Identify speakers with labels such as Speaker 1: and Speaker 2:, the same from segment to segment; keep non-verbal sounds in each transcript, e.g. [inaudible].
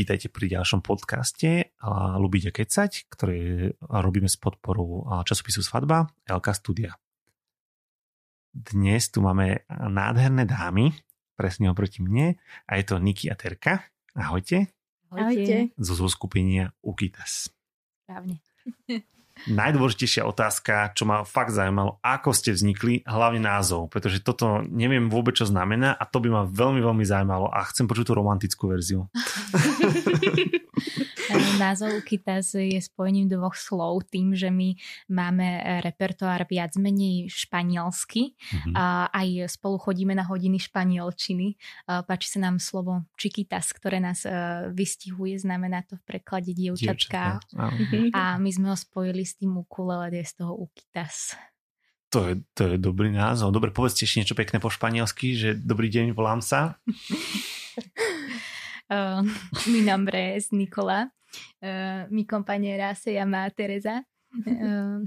Speaker 1: vítajte pri ďalšom podcaste Lubiť a kecať, ktorý robíme s podporou časopisu Svadba LK Studia. Dnes tu máme nádherné dámy, presne oproti mne, a je to Niki a Terka. Ahojte.
Speaker 2: Ahojte.
Speaker 1: Zo zoskupenia Ukitas.
Speaker 2: Správne. [laughs]
Speaker 1: Najdôležitejšia otázka, čo ma fakt zaujímalo, ako ste vznikli, hlavne názov, pretože toto neviem vôbec, čo znamená a to by ma veľmi, veľmi zaujímalo a chcem počuť tú romantickú verziu. [laughs]
Speaker 2: Názov Ukitas je spojením dvoch slov tým, že my máme repertoár viac menej španielsky mm-hmm. a aj spolu chodíme na hodiny španielčiny. Páči sa nám slovo Chiquitas, ktoré nás e, vystihuje, znamená to v preklade dievčatka. A my sme ho spojili s tým ukulele, je z toho Ukitas.
Speaker 1: To je, to je dobrý názov. Dobre, povedzte ešte niečo pekné po španielsky, že dobrý deň, volám sa. [laughs] [laughs]
Speaker 2: uh, mi nombre es Nicola. Uh, mi compañera se llama Teresa. Uh,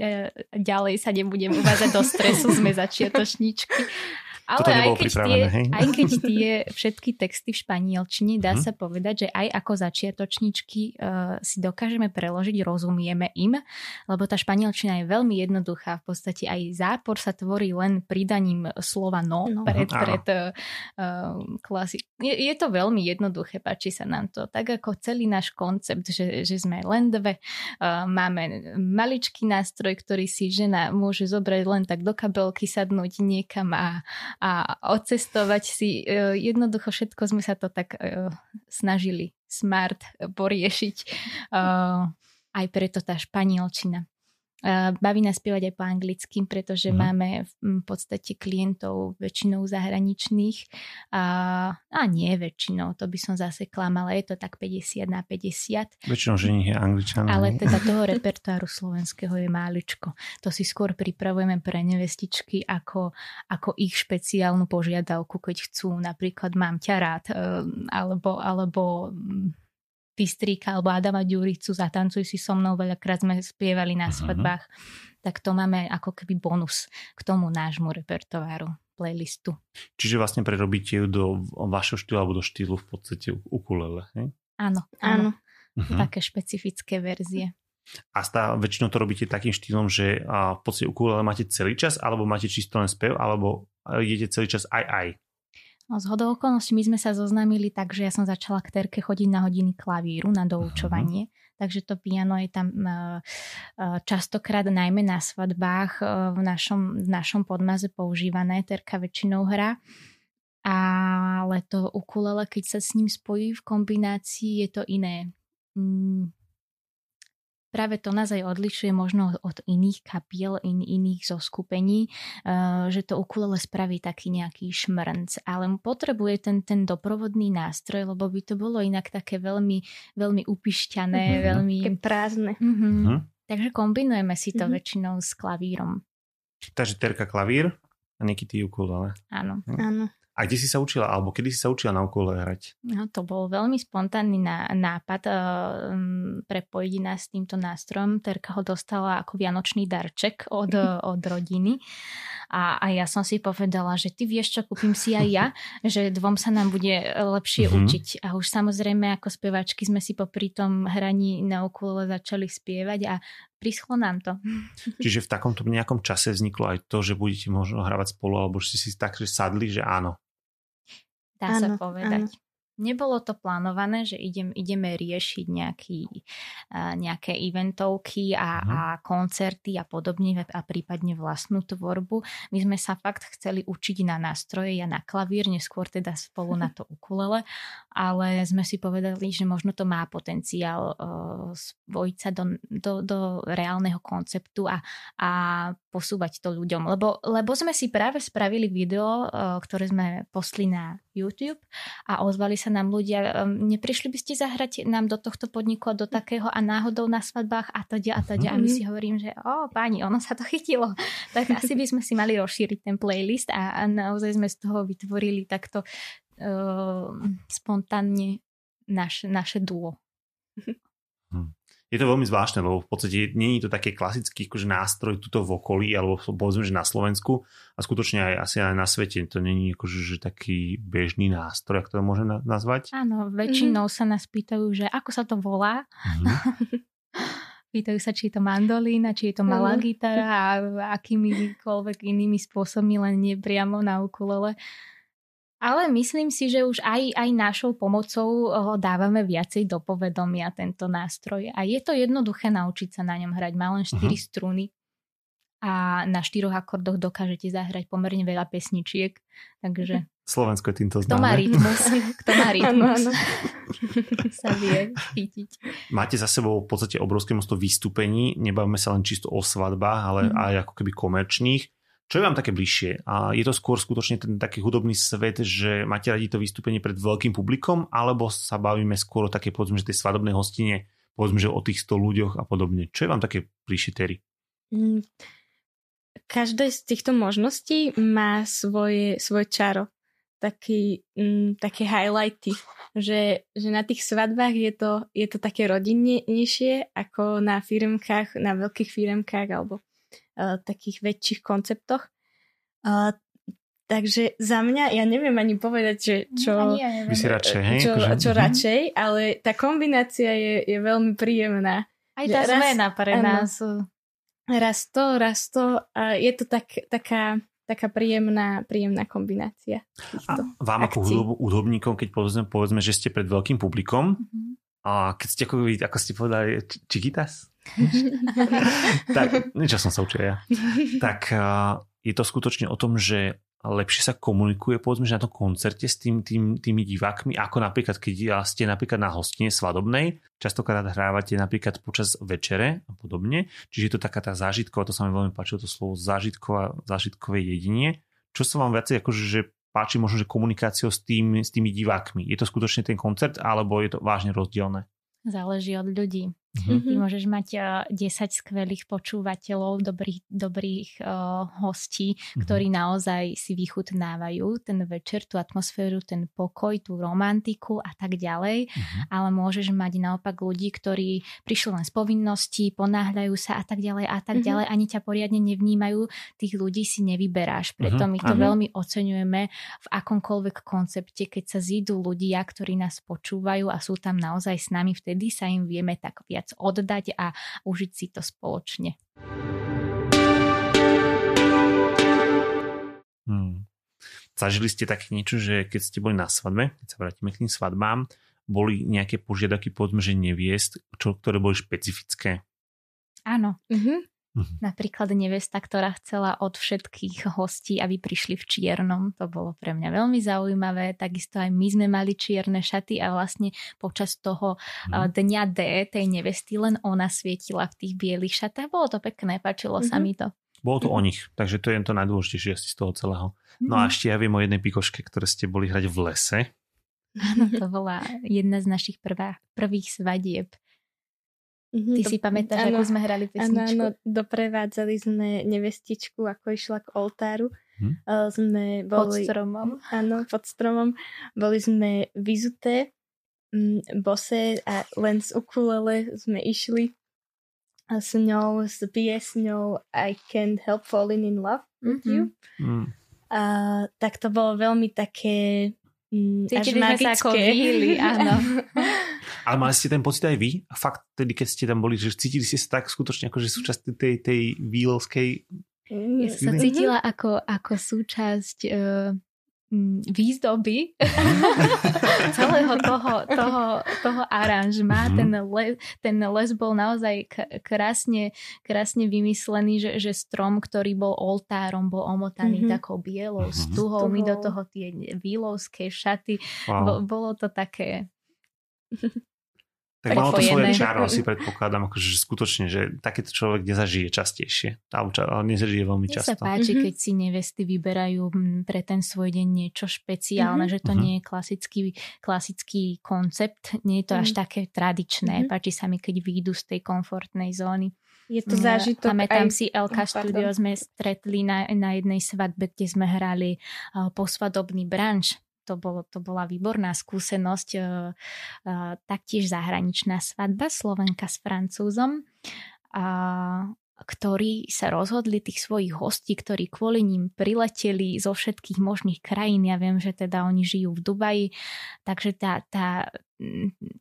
Speaker 2: uh, ďalej sa nebudem uvádzať do stresu, sme začiatočníčky. [laughs] Ale
Speaker 1: Toto
Speaker 2: aj keď, tie,
Speaker 1: hej?
Speaker 2: aj keď tie všetky texty v španielčine, dá hmm. sa povedať, že aj ako začiatočničky uh, si dokážeme preložiť, rozumieme im, lebo tá španielčina je veľmi jednoduchá. V podstate aj zápor sa tvorí len pridaním slova no, no. pred, pred uh, klasik. Je, je to veľmi jednoduché, páči sa nám to. Tak ako celý náš koncept, že, že sme len dve, uh, máme maličký nástroj, ktorý si žena môže zobrať len tak do kabelky, sadnúť niekam a a odcestovať si. E, jednoducho všetko sme sa to tak e, snažili smart poriešiť. E, aj preto tá španielčina. Baví nás spievať aj po anglicky, pretože mm. máme v podstate klientov väčšinou zahraničných. A, a nie väčšinou, to by som zase klamala, je to tak 50 na 50.
Speaker 1: Väčšinou žení je angličan.
Speaker 2: Ale teda toho [laughs] repertoáru slovenského je máličko. To si skôr pripravujeme pre nevestičky ako, ako ich špeciálnu požiadavku, keď chcú napríklad mám ťa rád, alebo, alebo Pistríka alebo Adama Ďuricu, zatancuj si so mnou, veľakrát sme spievali na uh-huh. svadbách, tak to máme ako keby bonus k tomu nášmu repertoáru playlistu.
Speaker 1: Čiže vlastne prerobíte ju do vašho štýlu alebo do štýlu v podstate ukulele, hej?
Speaker 2: Áno, áno. Uh-huh. Také špecifické verzie.
Speaker 1: A stá, väčšinou to robíte takým štýlom, že v podstate ukulele máte celý čas, alebo máte čisto len spev, alebo idete celý čas aj aj?
Speaker 2: No, z hodou okolností my sme sa zoznámili tak, že ja som začala k terke chodiť na hodiny klavíru, na doučovanie. Uh-huh. Takže to piano je tam uh, častokrát najmä na svadbách uh, v, našom, v našom podmaze používané. Terka väčšinou hra. Ale to ukulele, keď sa s ním spojí v kombinácii, je to iné. Mm, práve to nás aj odlišuje možno od iných kapiel, in, iných zoskupení, uh, že to ukulele spraví taký nejaký šmrnc, ale potrebuje ten, ten doprovodný nástroj, lebo by to bolo inak také veľmi, veľmi upišťané, mm-hmm. veľmi...
Speaker 3: Také prázdne.
Speaker 2: Mm-hmm. Mm-hmm. Takže kombinujeme si to mm-hmm. väčšinou s klavírom.
Speaker 1: Takže terka klavír a Nikity ukulele.
Speaker 2: Áno.
Speaker 3: Hm. Áno.
Speaker 1: A kde si sa učila, alebo kedy si sa učila na ukulele hrať?
Speaker 2: No, to bol veľmi spontánny nápad uh, prepojiť nás s týmto nástrojom. Terka ho dostala ako vianočný darček od, [laughs] od rodiny. A, a ja som si povedala, že ty vieš čo, kúpim si aj ja, [laughs] že dvom sa nám bude lepšie mm-hmm. učiť. A už samozrejme ako spevačky sme si popri tom hraní na ukulele začali spievať a prischlo nám to. [laughs]
Speaker 1: Čiže v takomto nejakom čase vzniklo aj to, že budete možno hrávať spolu, alebo si si tak že sadli, že áno,
Speaker 2: dá ano, sa povedať. Ano. Nebolo to plánované, že idem, ideme riešiť nejaký, nejaké eventovky a, uh-huh. a koncerty a podobne a prípadne vlastnú tvorbu. My sme sa fakt chceli učiť na nástroje, ja na klavír, neskôr teda spolu na to ukulele, ale sme si povedali, že možno to má potenciál uh, spojiť sa do, do, do reálneho konceptu a, a posúvať to ľuďom. Lebo, lebo sme si práve spravili video, uh, ktoré sme posli na YouTube a ozvali sa nám ľudia, neprišli by ste zahrať nám do tohto podniku a do takého a náhodou na svadbách a teda a teda. A my mhm. si hovorím, že o páni, ono sa to chytilo. Tak asi by sme si mali rozšíriť ten playlist a, a naozaj sme z toho vytvorili takto uh, spontánne naš, naše duo. [laughs]
Speaker 1: Je to veľmi zvláštne, lebo v podstate nie je to také klasický akože nástroj tuto v okolí, alebo povedzme, že na Slovensku a skutočne aj asi aj na svete to není akože že taký bežný nástroj, ak to môžem nazvať.
Speaker 2: Áno, väčšinou mm-hmm. sa nás pýtajú, že ako sa to volá. Mm-hmm. [laughs] Pýtajú sa, či je to mandolína, či je to malá mm. gitara a akýmikoľvek inými spôsobmi, len nie priamo na ukulele. Ale myslím si, že už aj, aj našou pomocou ho dávame viacej do povedomia tento nástroj. A je to jednoduché naučiť sa na ňom hrať. Má len 4 uh-huh. struny a na štyroch akordoch dokážete zahrať pomerne veľa pesničiek. Takže...
Speaker 1: Slovensko je týmto
Speaker 2: známe. Kto má rytmus, kto má [laughs] rytmus [laughs] sa vie chytiť.
Speaker 1: Máte za sebou v podstate obrovské množstvo vystúpení, nebavíme sa len čisto o svadbách, ale mm-hmm. aj ako keby komerčných. Čo je vám také bližšie? A je to skôr skutočne ten taký hudobný svet, že máte radi to vystúpenie pred veľkým publikom, alebo sa bavíme skôr o také, povedzme, že tej svadobnej hostine, povedzme, že o tých 100 ľuďoch a podobne. Čo je vám také bližšie, Terry? Mm,
Speaker 3: každé z týchto možností má svoje, svoje čaro. Taký, mm, také highlighty, že, že na tých svadbách je to, je to také rodinnejšie ako na firmkách, na veľkých firmkách alebo takých väčších konceptoch. Uh, takže za mňa, ja neviem ani povedať, že čo,
Speaker 1: Vy si radšej, hej?
Speaker 3: čo, akože, čo radšej, ale tá kombinácia je, je veľmi príjemná.
Speaker 2: Aj tá raz, zmena pre ano, nás.
Speaker 3: Raz to, raz to. A je to tak, taká, taká príjemná, príjemná kombinácia.
Speaker 1: A vám akcií. ako hudobníkom, keď povedzme, povedzme, že ste pred veľkým publikom, mm-hmm. a keď ste, ako, ako ste povedali, čigitas? [laughs] tak, niečo som sa učil ja. tak je to skutočne o tom, že lepšie sa komunikuje povedzme, že na tom koncerte s tým, tým, tými divákmi, ako napríklad keď ste napríklad na hostine svadobnej, častokrát hrávate napríklad počas večere a podobne, čiže je to taká tá zážitková, to sa mi veľmi páčilo to slovo zážitková, zážitkové jedine. Čo sa vám viacej akože, že páči možno, že komunikáciou s, tým, s tými divákmi? Je to skutočne ten koncert, alebo je to vážne rozdielne?
Speaker 2: Záleží od ľudí. Mm-hmm. Ty môžeš mať uh, eh, 10 skvelých počúvateľov, dobrých, dobrých uh, hostí, mm-hmm. ktorí naozaj si vychutnávajú ten večer, tú atmosféru, ten pokoj, tú romantiku a tak ďalej. Mm-hmm. Ale môžeš mať naopak ľudí, ktorí prišli len z povinností, ponáhľajú sa a tak ďalej a tak mm-hmm. ďalej. Ani ťa poriadne nevnímajú. Tých ľudí si nevyberáš. Preto mm-hmm. my to Aha. veľmi oceňujeme v akomkoľvek koncepte, keď sa zídu ľudia, ktorí nás počúvajú a sú tam naozaj s nami, vtedy sa im vieme tak viac viac oddať a užiť si to spoločne.
Speaker 1: Hmm. Zažili ste také niečo, že keď ste boli na svadbe, keď sa vrátime k tým svadbám, boli nejaké požiadaky, povedzme, že neviest, čo, ktoré boli špecifické?
Speaker 2: Áno. Mm-hmm. Mhm. Napríklad nevesta, ktorá chcela od všetkých hostí, aby prišli v čiernom. To bolo pre mňa veľmi zaujímavé. Takisto aj my sme mali čierne šaty a vlastne počas toho mhm. dňa D tej nevesty len ona svietila v tých bielých šatách. Bolo to pekné, páčilo mm-hmm. sa mhm. mi to.
Speaker 1: Bolo to o nich, takže to je to najdôležitejšie asi z toho celého. No a ešte ja viem o jednej pikoške, ktoré ste boli hrať v lese.
Speaker 2: Áno, to bola jedna z našich prvá, prvých svadieb.
Speaker 3: Mm-hmm, Ty do, si pamätáš, áno, ako sme hrali pesničku? Áno, doprevádzali sme nevestičku, ako išla k oltáru. Hm? Uh, sme boli,
Speaker 2: pod stromom.
Speaker 3: Áno, pod stromom. Boli sme vyzuté, um, bose a len z ukulele sme išli a s ňou, s piesňou I Can't Help Falling in Love with mm-hmm. You. Mm. Uh, tak to bolo veľmi také
Speaker 2: mm, až magické. sa ako výhli, áno. [laughs]
Speaker 1: Ale mali ste ten pocit aj vy? A fakt, tedy keď ste tam boli, že cítili ste sa tak skutočne ako, že súčasť tej, tej výlovskej...
Speaker 2: Ja sa cítila ako, ako súčasť uh, výzdoby [laughs] celého toho, toho, toho aranžma. Mm-hmm. Ten, le, ten les bol naozaj krásne, krásne vymyslený, že, že strom, ktorý bol oltárom, bol omotaný mm-hmm. takou bielou mm-hmm. stuhou. My do toho tie výlovské šaty. Wow. Bo, bolo to také [laughs]
Speaker 1: tak malo to svoje čaro, asi predpokladám, akože skutočne, že takéto človek nezažije častejšie. Ale nezažije veľmi Mne často.
Speaker 2: sa páči, mm-hmm. keď si nevesty vyberajú pre ten svoj deň niečo špeciálne, mm-hmm. že to mm-hmm. nie je klasický, klasický koncept, nie je to mm-hmm. až mhm. také tradičné. Mm-hmm. Páči sa mi, keď výjdu z tej komfortnej zóny.
Speaker 3: Je to zážitok
Speaker 2: Pamätám aj... si LK oh, Studio sme stretli na, na jednej svadbe, kde sme hrali uh, posvadobný branč to, bolo, to bola výborná skúsenosť. E, e, taktiež zahraničná svadba Slovenka s Francúzom. Ktorí sa rozhodli, tých svojich hostí, ktorí kvôli ním prileteli zo všetkých možných krajín. Ja viem, že teda oni žijú v Dubaji, takže tá, tá,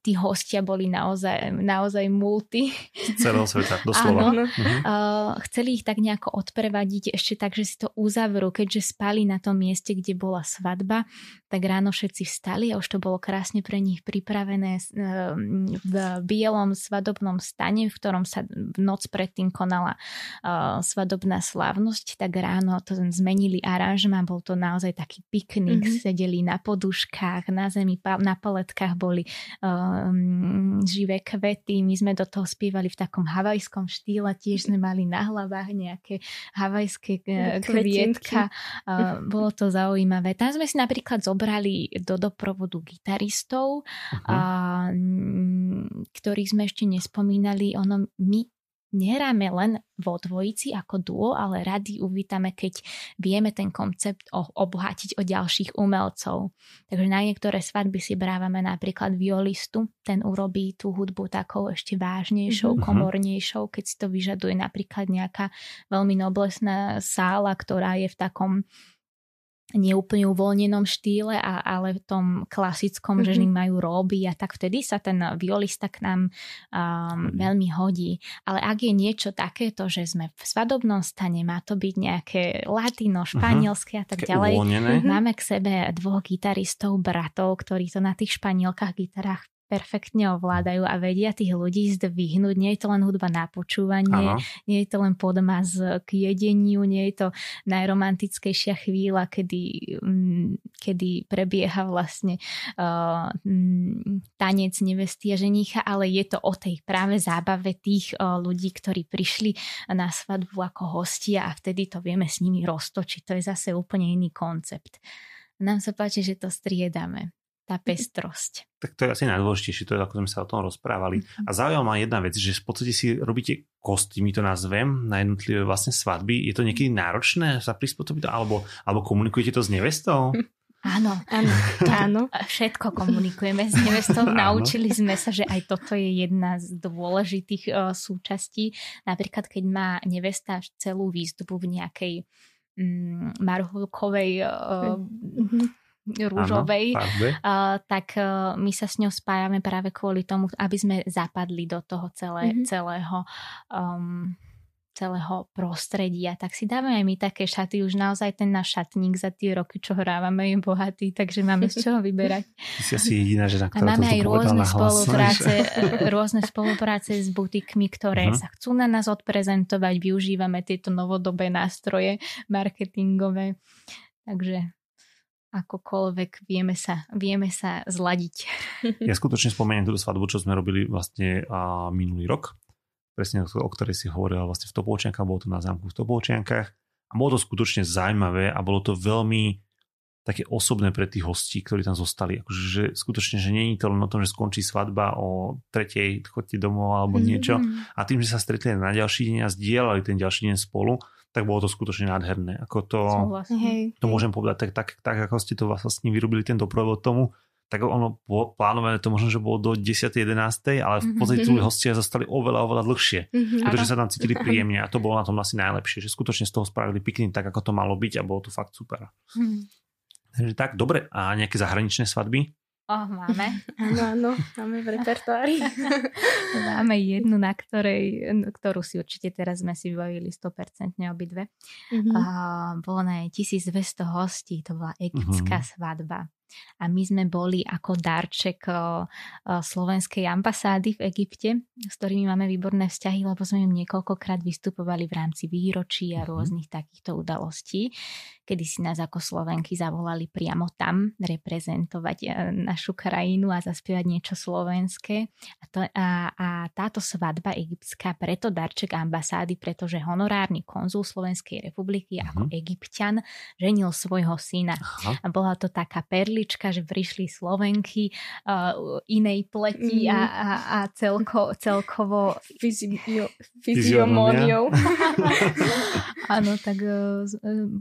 Speaker 2: tí hostia boli naozaj, naozaj multi.
Speaker 1: Celého sveta, [laughs] doslova.
Speaker 2: Áno. Uh-huh. Uh, chceli ich tak nejako odprevadiť ešte tak, že si to uzavrú, keďže spali na tom mieste, kde bola svadba, tak ráno všetci vstali a už to bolo krásne pre nich pripravené uh, v bielom svadobnom stane, v ktorom sa v noc predtým konala uh, svadobná slávnosť, tak ráno to zmenili aranžma, bol to naozaj taký piknik, uh-huh. sedeli na poduškách, na zemi, na paletkách boli um, živé kvety. My sme do toho spievali v takom havajskom štýle, tiež sme mali na hlavách nejaké havajské uh, kvietka. [laughs] Uh, bolo to zaujímavé. Tam sme si napríklad zobrali do doprovodu gitaristov, uh-huh. uh, ktorých sme ešte nespomínali. Ono, my nehráme len vo dvojici ako duo, ale radi uvítame, keď vieme ten koncept obohatiť o ďalších umelcov. Takže na niektoré svadby si brávame napríklad violistu, ten urobí tú hudbu takou ešte vážnejšou, mm-hmm. komornejšou, keď si to vyžaduje napríklad nejaká veľmi noblesná sála, ktorá je v takom neúplne uvoľnenom štýle, a, ale v tom klasickom, mm-hmm. že ženy majú róby a tak vtedy sa ten violista k nám um, veľmi hodí. Ale ak je niečo takéto, že sme v svadobnom stane, má to byť nejaké latino, mhm. španielské mm-hmm. a tak ďalej. Uvoľnené. Máme k sebe dvoch gitaristov, bratov, ktorí to na tých španielkách gitarách perfektne ovládajú a vedia tých ľudí zdvihnúť. Nie je to len hudba na počúvanie, Aha. nie je to len podmaz k jedeniu, nie je to najromantickejšia chvíľa, kedy, mm, kedy prebieha vlastne uh, tanec nevesty a ženícha, ale je to o tej práve zábave tých uh, ľudí, ktorí prišli na svadbu ako hostia a vtedy to vieme s nimi roztočiť. To je zase úplne iný koncept. Nám sa páči, že to striedame tá pestrosť.
Speaker 1: Tak to je asi najdôležitejšie, to je ako sme sa o tom rozprávali. A zaujímavá ma jedna vec, že v podstate si robíte kostýmy, to nazvem, na jednotlivé vlastne svadby. Je to niekedy náročné sa prispôsobiť to, alebo, alebo komunikujete to s nevestou?
Speaker 2: Áno, áno, áno. Všetko komunikujeme s nevestou. Naučili sme sa, že aj toto je jedna z dôležitých uh, súčastí. Napríklad, keď má nevesta celú výzdobu v nejakej um, marhulkovej uh, mm-hmm rúžovej, uh, tak uh, my sa s ňou spájame práve kvôli tomu, aby sme zapadli do toho celé, mm-hmm. celého um, celého prostredia, tak si dávame aj my také šaty. Už naozaj ten náš šatník za tie roky, čo hrávame, je bohatý, takže máme z čoho vyberať.
Speaker 1: si asi jediná žena,
Speaker 2: ktorá A máme aj rôzne spolupráce, [laughs] rôzne spolupráce s butikmi, ktoré uh-huh. sa chcú na nás odprezentovať. Využívame tieto novodobé nástroje marketingové. Takže akokoľvek vieme sa, vieme sa zladiť.
Speaker 1: Ja skutočne spomeniem túto svadbu, čo sme robili vlastne a, minulý rok, presne o ktorej si hovorila vlastne v Topolčiankách, bolo to na zámku v Topolčiankách a bolo to skutočne zaujímavé a bolo to veľmi také osobné pre tých hostí, ktorí tam zostali. Akože, že skutočne, že je to len o tom, že skončí svadba o tretej, chodte domov alebo niečo. Mm-hmm. A tým, že sa stretli na ďalší deň a zdieľali ten ďalší deň spolu, tak bolo to skutočne nádherné. Ako to, to môžem povedať, tak, tak, tak ako ste to vlastne vyrobili ten doprovod tomu, tak ono plánované to možno, že bolo do 10. 11. ale v podstate mm-hmm. hostia zostali oveľa, oveľa dlhšie, mm-hmm. pretože sa tam cítili príjemne a to bolo na tom asi najlepšie, že skutočne z toho spravili piknik tak, ako to malo byť a bolo to fakt super. Mm. Takže tak, dobre. A nejaké zahraničné svadby?
Speaker 2: Oh, máme. [laughs]
Speaker 3: Áno, áno, máme v repertoári. [laughs]
Speaker 2: máme jednu, na ktorej, ktorú si určite teraz sme si vybavili 100% obidve. Mm-hmm. Uh, bolo na 1200 hostí, to bola egyptská mm-hmm. svadba. A my sme boli ako darček slovenskej ambasády v Egypte, s ktorými máme výborné vzťahy, lebo sme im niekoľkokrát vystupovali v rámci výročí a mhm. rôznych takýchto udalostí, kedy si nás ako Slovenky zavolali priamo tam reprezentovať e, našu krajinu a zaspievať niečo slovenské. A, to, a, a táto svadba egyptská, preto darček ambasády, pretože honorárny konzul Slovenskej republiky uh-huh. ako mhm. egyptian ženil svojho syna. Aha. A bola to taká perli chvílička, že prišli Slovenky uh, inej pleti mm. a, a, a celko, celkovo fyziomóniou. [laughs] Áno, tak uh,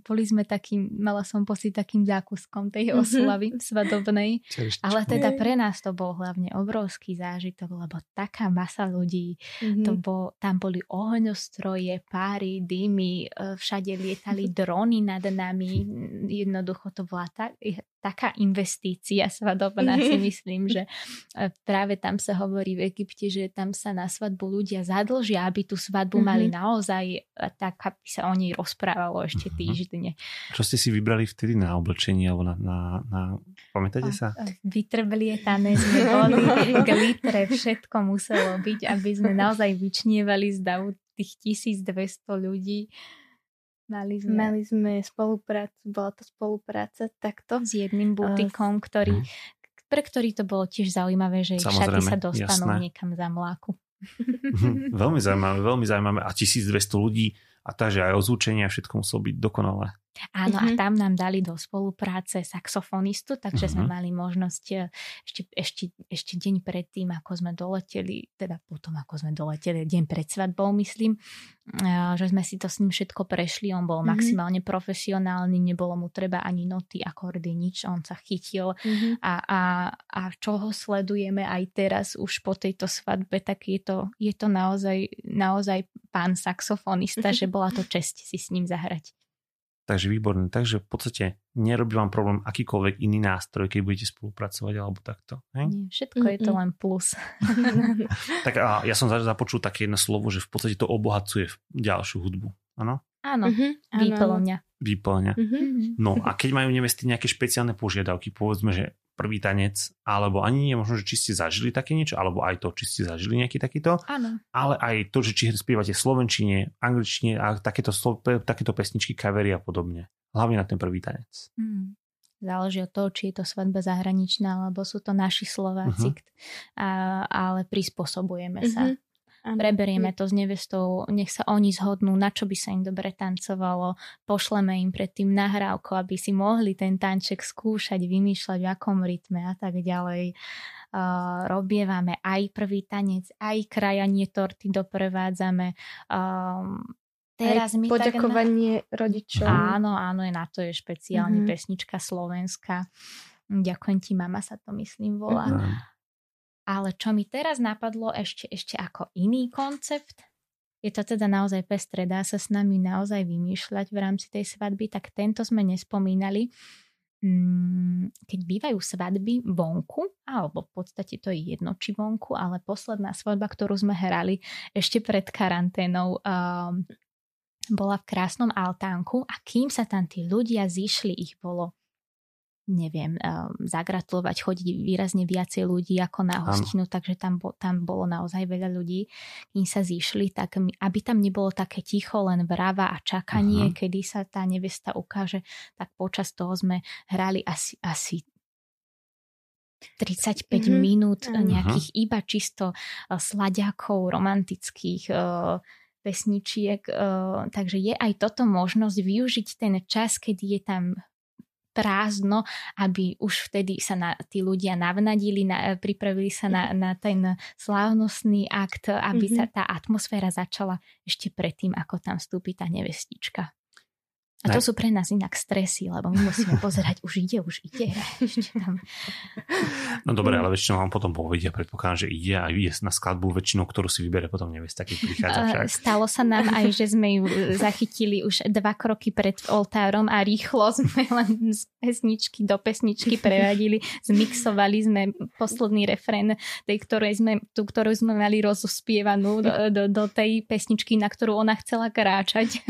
Speaker 2: boli sme takým, mala som pocit takým zákuskom tej mhm. oslavy mm-hmm. svadobnej. Ale teda pre nás to bol hlavne obrovský zážitok, lebo taká masa ľudí, mm-hmm. to bol, tam boli ohňostroje, páry, dýmy, všade lietali [laughs] drony nad nami, jednoducho to bola tak, taká investícia svadobná si myslím, že e, práve tam sa hovorí v Egypte, že tam sa na svadbu ľudia zadlžia, aby tú svadbu mm-hmm. mali naozaj e, tak, aby sa o nej rozprávalo ešte mhm. týždne.
Speaker 1: Čo ste si vybrali vtedy na oblečenie alebo na, na, na pamätáte sa?
Speaker 2: Vytrblietané sme boli, glitre, všetko muselo byť, aby sme naozaj vyčnievali z davu tých 1200 ľudí.
Speaker 3: Mali sme, Mali sme spoluprácu, bola to spolupráca takto.
Speaker 2: S jedným butikom, ktorý, mhm. pre ktorý to bolo tiež zaujímavé, že ich šaty sa dostanú jasné. niekam za mláku.
Speaker 1: Mhm. veľmi zaujímavé, veľmi zaujímavé. A 1200 ľudí a takže aj ozvučenie a všetko muselo byť dokonalé.
Speaker 2: Áno, uh-huh. a mhm. tam nám dali do spolupráce saxofonistu, takže uh-huh. sme mhm. mali možnosť e, ešte, ešte, ešte deň predtým, ako sme doleteli, teda potom, ako sme doleteli, deň pred svadbou, myslím, e, že sme si to s ním všetko prešli. On bol uh-huh. maximálne profesionálny, nebolo mu treba ani noty, akordy, nič. On sa chytil uh-huh. a, a, a čo ho sledujeme aj teraz už po tejto svadbe, tak je to, je to naozaj, naozaj pán saxofonista, uh-huh. že bola to čest si s ním zahrať.
Speaker 1: Takže výborné. Takže v podstate nerobí vám problém akýkoľvek iný nástroj, keď budete spolupracovať alebo takto. Hej?
Speaker 2: Nie, všetko mm-hmm. je to len plus. [laughs]
Speaker 1: tak a ja som započul také jedno slovo, že v podstate to obohacuje ďalšiu hudbu. Áno?
Speaker 2: Áno, mm-hmm. výplňa.
Speaker 1: Výplňa. Mm-hmm. No a keď majú nevesty nejaké špeciálne požiadavky, povedzme, že prvý tanec, alebo ani nie možno, že či ste zažili také niečo, alebo aj to, či ste zažili nejaký takýto,
Speaker 2: Áno.
Speaker 1: ale aj to, že či spievate slovenčine, angličtine a takéto, takéto pesničky, kavery a podobne. Hlavne na ten prvý tanec.
Speaker 2: Mm. Záleží od toho, či je to svadba zahraničná, alebo sú to naši Slováci, uh-huh. a, ale prispôsobujeme uh-huh. sa. Mhm. Preberieme to s nevestou, nech sa oni zhodnú, na čo by sa im dobre tancovalo. Pošleme im predtým nahrávku, aby si mohli ten tanček skúšať, vymýšľať v akom rytme a tak ďalej. Uh, robievame aj prvý tanec, aj krajanie torty doprevádzame. Um,
Speaker 3: Teraz mi poďakovanie tak... rodičom.
Speaker 2: Áno, áno, je na to je špeciálne mm-hmm. pesnička slovenská. Ďakujem ti, mama sa to myslím volá. Mm-hmm. Ale čo mi teraz napadlo ešte, ešte ako iný koncept, je to teda naozaj pestré, dá sa s nami naozaj vymýšľať v rámci tej svadby, tak tento sme nespomínali. Mm, keď bývajú svadby vonku, alebo v podstate to je jedno či vonku, ale posledná svadba, ktorú sme hrali ešte pred karanténou, um, bola v krásnom altánku a kým sa tam tí ľudia zišli, ich bolo neviem, um, zagratulovať, chodiť výrazne viacej ľudí ako na hostinu, ano. takže tam, bo, tam bolo naozaj veľa ľudí, kým sa zišli, tak aby tam nebolo také ticho, len vrava a čakanie, uh-huh. kedy sa tá nevesta ukáže, tak počas toho sme hrali asi, asi 35 mm-hmm. minút uh-huh. nejakých iba čisto uh, sladiakov, romantických uh, pesničiek, uh, takže je aj toto možnosť využiť ten čas, kedy je tam prázdno, aby už vtedy sa na, tí ľudia navnadili, na, pripravili sa na, na ten slávnostný akt, aby mm-hmm. sa tá atmosféra začala ešte predtým, ako tam vstúpi tá nevestička. A to sú pre nás inak stresy, lebo my musíme [laughs] pozerať, už ide, už ide. [laughs] Ešte tam.
Speaker 1: No dobre, ale väčšinou vám potom povedia, predpokladám, že ide a ide na skladbu väčšinou, ktorú si vybere potom nevesta, keď prichádza však.
Speaker 2: Stalo sa nám aj, že sme ju [laughs] zachytili už dva kroky pred oltárom a rýchlo sme len z pesničky do pesničky preradili, zmixovali sme posledný refrén tej, ktorej sme, tú, ktorú sme mali rozospievanú do, do, do tej pesničky, na ktorú ona chcela kráčať.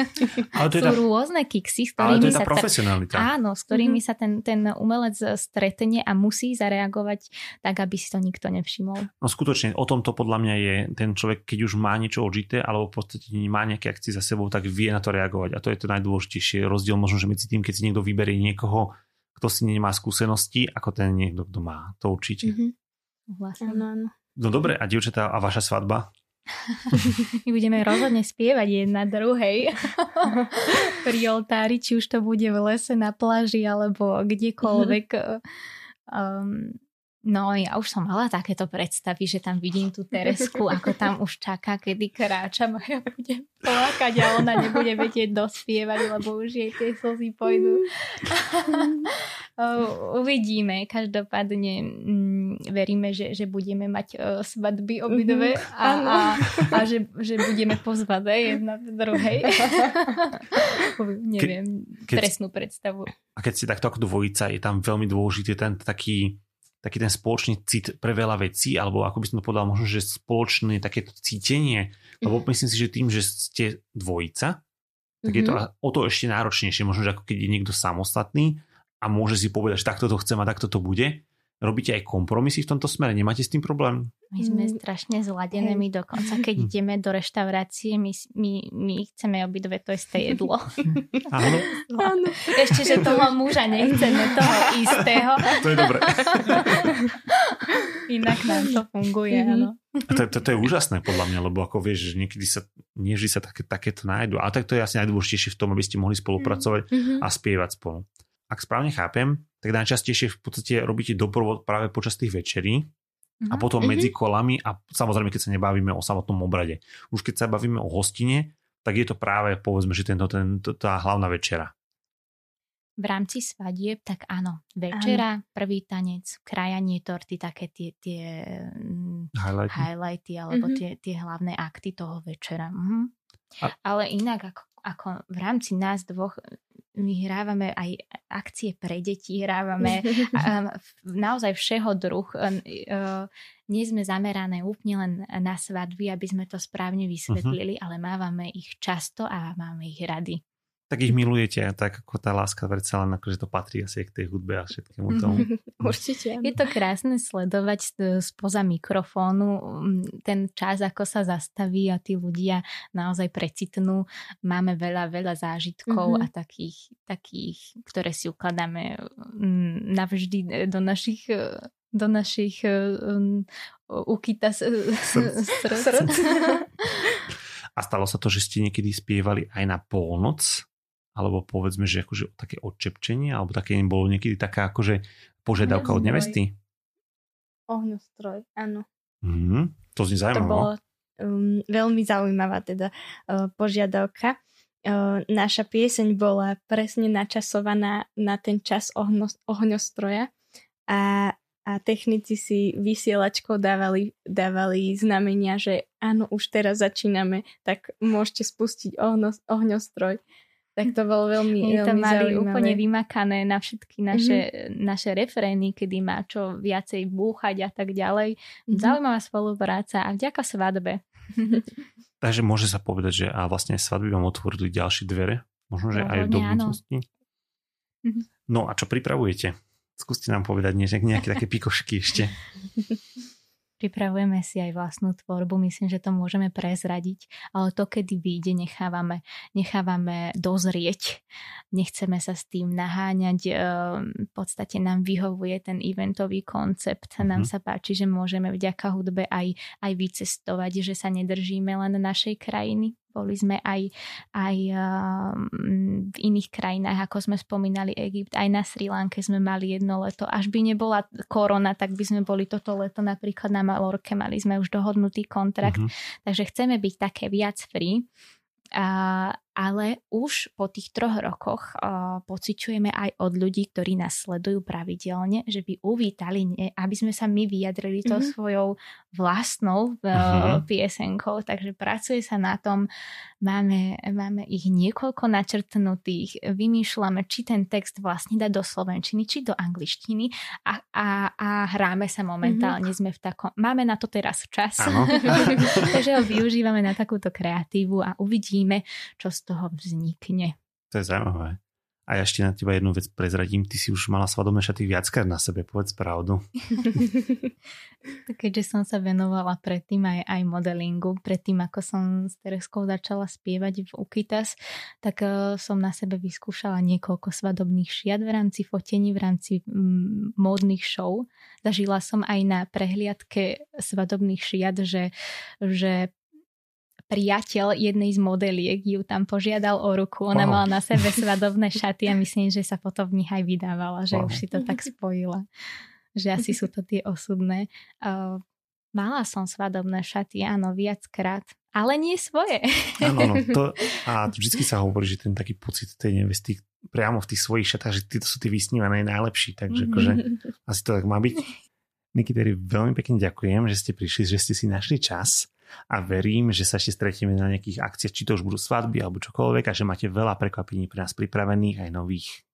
Speaker 2: Ale to Sú tá... rôzne fixy, s ktorými
Speaker 1: Ale to je tá sa... profesionalita.
Speaker 2: Áno, s ktorými mm-hmm. sa ten, ten umelec stretne a musí zareagovať tak, aby si to nikto nevšimol.
Speaker 1: No skutočne, o tom to podľa mňa je ten človek, keď už má niečo odžité, alebo v podstate má nejaké akcie za sebou, tak vie na to reagovať. A to je to najdôležitejšie. Rozdiel možno, že medzi tým, keď si niekto vyberie niekoho, kto si nemá skúsenosti, ako ten niekto, kto má. To určite. Mm-hmm.
Speaker 2: Vlastne. Áno.
Speaker 1: No dobre, a dievčatá, a vaša svadba?
Speaker 2: My [laughs] budeme rozhodne spievať jedna druhej [laughs] pri oltári, či už to bude v lese, na pláži alebo kdekoľvek. Um, No ja už som mala takéto predstavy, že tam vidím tú Teresku, ako tam už čaká, kedy kráčam a ja budem plakať a ona nebude vedieť dospievať, lebo už jej tie slzy pôjdu. [laughs] Uvidíme. Každopádne mm, veríme, že, že budeme mať uh, svadby obidve mhm. a, a, a že, že budeme pozvané jedna v druhej. [laughs] Neviem, keď, presnú predstavu.
Speaker 1: A keď si takto ako dvojica, je tam veľmi dôležitý ten taký taký ten spoločný cit pre veľa vecí, alebo ako by som to povedal, možno, že spoločné takéto cítenie, lebo mm-hmm. myslím si, že tým, že ste dvojica, tak mm-hmm. je to mhm. o to ešte náročnejšie, možno, že ako keď je niekto samostatný a môže si povedať, že takto to chcem a takto to bude, Robíte aj kompromisy v tomto smere? Nemáte s tým problém?
Speaker 2: My sme mm. strašne zladené, my dokonca keď hm. ideme do reštaurácie, my, my, my chceme obidve to isté jedlo. [laughs]
Speaker 1: Áno.
Speaker 2: Áno. Ešte, že toho muža nechceme, toho istého.
Speaker 1: To je dobré.
Speaker 2: Inak nám to funguje, mm-hmm. áno.
Speaker 1: A to, to, to je úžasné podľa mňa, lebo ako vieš, že niekedy sa, nie vždy sa také, takéto nájdu. A tak to je asi najdôležitejšie v tom, aby ste mohli spolupracovať mm-hmm. a spievať spolu. Ak správne chápem, tak najčastejšie v podstate robíte doprovod práve počas tých večerí uh-huh. a mhm. potom uh-huh. medzi kolami a samozrejme, keď sa nebavíme o samotnom obrade. Už keď sa bavíme o hostine, tak je to práve, povedzme, že tento, ten, tá hlavná večera.
Speaker 2: V rámci svadieb, tak áno, večera, áno. prvý tanec, krajanie torty, také tie, tie
Speaker 1: mm, highlighty,
Speaker 2: highlighty alebo uh-huh. tie, tie hlavné akty toho večera. Uh-huh. A... Ale inak ako, ako v rámci nás dvoch my hrávame aj akcie pre deti, hrávame [laughs] naozaj všeho druh. Um, uh, nie sme zamerané úplne len na svadby, aby sme to správne vysvetlili, uh-huh. ale mávame ich často a máme ich rady
Speaker 1: tak ich milujete, tak ako tá láska predsa len akože to patrí asi k tej hudbe a všetkému tomu. [laughs]
Speaker 3: Určite.
Speaker 2: Je to krásne sledovať spoza mikrofónu ten čas, ako sa zastaví a tí ľudia naozaj precitnú. Máme veľa, veľa zážitkov mm-hmm. a takých, takých, ktoré si ukladáme navždy do našich do našich um, ukýta srdc. [laughs] [laughs]
Speaker 1: A stalo sa to, že ste niekedy spievali aj na polnoc? Alebo povedzme, že akože také odčepčenie, alebo také bolo niekedy taká akože požiadavka od nevesty?
Speaker 3: Ohňostroj, áno.
Speaker 1: Mm, to znie zaujímavé.
Speaker 3: To bolo um, veľmi zaujímavá teda uh, požiadavka. Uh, naša pieseň bola presne načasovaná na ten čas ohno, ohňostroja a, a technici si vysielačkou dávali, dávali znamenia, že áno, už teraz začíname, tak môžete spustiť ohno, ohňostroj tak to bolo veľmi,
Speaker 2: My
Speaker 3: to
Speaker 2: mali
Speaker 3: zaujímavé.
Speaker 2: úplne vymakané na všetky naše, mm-hmm. naše refrény, kedy má čo viacej búchať a tak ďalej. Mm-hmm. Zaujímavá spolupráca a vďaka svadbe. [laughs]
Speaker 1: Takže môže sa povedať, že a vlastne svadby vám otvorili ďalšie dvere? Možno, že no, aj do budúcnosti? Mm-hmm. No a čo pripravujete? Skúste nám povedať nejaké také pikošky ešte. [laughs]
Speaker 2: Pripravujeme si aj vlastnú tvorbu, myslím, že to môžeme prezradiť, ale to, kedy vyjde, nechávame, nechávame dozrieť. Nechceme sa s tým naháňať. Ehm, v podstate nám vyhovuje ten eventový koncept. Mm-hmm. Nám sa páči, že môžeme vďaka hudbe aj, aj vycestovať, že sa nedržíme len našej krajiny. Boli sme aj, aj um, v iných krajinách, ako sme spomínali Egypt, aj na Sri Lanke sme mali jedno leto. Až by nebola korona, tak by sme boli toto leto napríklad na Malorke, mali sme už dohodnutý kontrakt. Mm-hmm. Takže chceme byť také viac free. A, ale už po tých troch rokoch uh, pociťujeme aj od ľudí, ktorí nás sledujú pravidelne, že by uvítali, ne, aby sme sa my vyjadrili mm-hmm. to mhm. svojou vlastnou uh-huh. piesenkou, takže pracuje sa na tom, máme, máme ich niekoľko načrtnutých, vymýšľame, či ten text vlastne dať do slovenčiny, či do angličtiny a, a, a hráme sa momentálne, mm-hmm. sme v takom, máme na to teraz čas, [laughs] takže ho využívame na takúto kreatívu a uvidíme, čo z toho vznikne.
Speaker 1: To je zaujímavé. A ja ešte na teba jednu vec prezradím. Ty si už mala svadobné šaty viackrát na sebe, povedz pravdu. [laughs]
Speaker 2: Keďže som sa venovala predtým aj, aj modelingu, predtým ako som s Tereskou začala spievať v Ukitas, tak uh, som na sebe vyskúšala niekoľko svadobných šiat v rámci fotení, v rámci mm, módnych show. Zažila som aj na prehliadke svadobných šiat, že, že
Speaker 4: priateľ jednej z modeliek ju tam požiadal o ruku. Ona wow. mala na sebe [laughs] svadobné šaty a myslím, že sa potom v nich aj vydávala, že wow. už si to tak spojila. Že asi sú to tie osudné. Uh, mala som svadobné šaty, áno, viackrát. Ale nie svoje.
Speaker 1: Áno, no, to, a [laughs] vždy sa hovorí, že ten taký pocit tej nevesty priamo v tých svojich šatách, že títo sú tí vysnívané najlepší, takže akože [laughs] asi to tak má byť. Nikiteri, veľmi pekne ďakujem, že ste prišli, že ste si našli čas a verím, že sa ešte stretieme na nejakých akciách, či to už budú svadby alebo čokoľvek a že máte veľa prekvapení pre nás pripravených aj nových.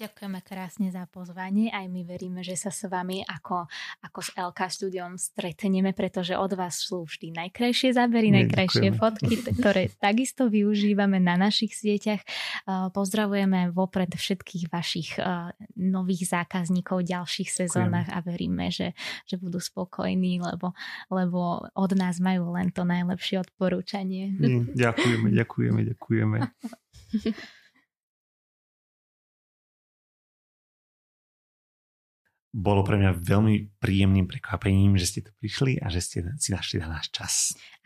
Speaker 4: Ďakujeme krásne za pozvanie. Aj my veríme, že sa s vami ako, ako s LK Studiom stretneme, pretože od vás sú vždy najkrajšie zábery, Nie, najkrajšie ďakujeme. fotky, ktoré [laughs] takisto využívame na našich sieťach. Pozdravujeme vopred všetkých vašich nových zákazníkov v ďalších sezónach a veríme, že, že budú spokojní, lebo, lebo od nás majú len to najlepšie odporúčanie.
Speaker 1: Nie, ďakujeme, ďakujeme, ďakujeme. [laughs] bolo pre mňa veľmi príjemným prekvapením, že ste tu prišli a že ste si našli na náš čas.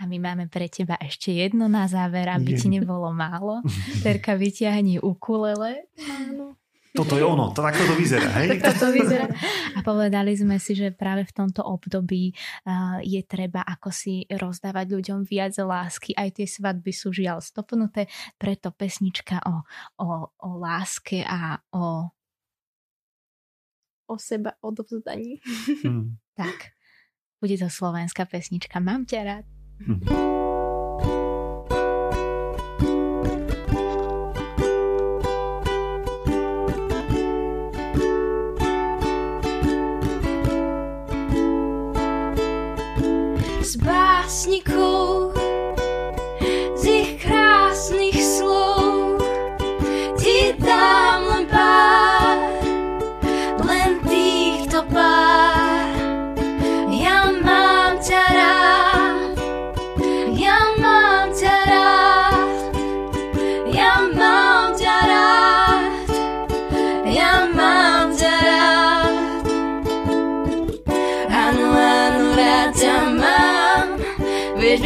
Speaker 4: A my máme pre teba ešte jedno na záver, aby Je. ti nebolo málo. Terka vyťahni ukulele. Áno.
Speaker 1: Toto je ono, to takto to vyzerá, hej? [laughs]
Speaker 4: to vyzerá. A povedali sme si, že práve v tomto období uh, je treba ako si rozdávať ľuďom viac lásky. Aj tie svadby sú žiaľ stopnuté, preto pesnička o, o, o láske a o
Speaker 3: o seba odovzdaní.
Speaker 4: Hmm. [laughs] tak, bude to slovenská pesnička Mám ťa rád. Hmm. Z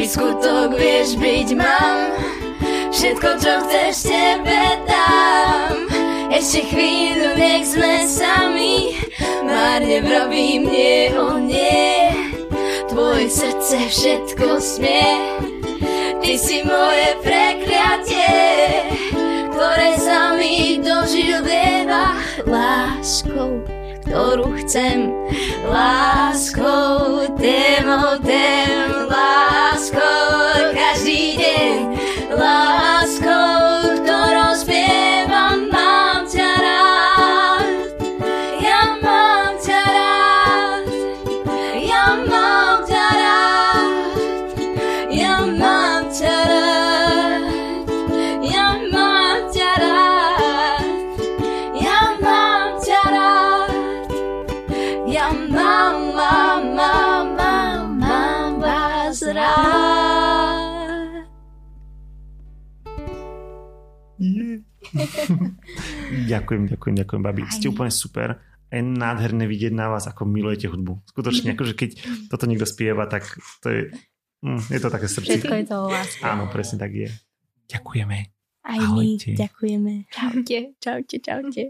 Speaker 4: skutok, vieš byť mám. Všetko, čo chceš, tebe dám. Ešte chvíľu, nech sme sami. Márne vrobím, nie, o nie. Tvoje srdce všetko smie. Ty si moje prekliatie Ktoré sa mi dožil vieva Láskou ktorú chcem. Láskou, témou, tém, láskou, každý deň, láskou,
Speaker 1: ďakujem, ďakujem, ďakujem, babi. Aj. Ste úplne super. Je nádherné vidieť na vás, ako milujete hudbu. Skutočne, [laughs] akože keď toto niekto spieva, tak to je, mm, je to také srdce.
Speaker 4: Všetko je to o láske.
Speaker 1: Áno, presne tak je. Ďakujeme.
Speaker 3: Aj Ahojte. my ďakujeme. Čaute. Čaute, čaute.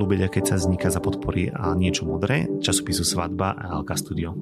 Speaker 1: Lubeďa, keď sa vzniká za podpory a niečo modré, časopisu Svadba a LK Studio.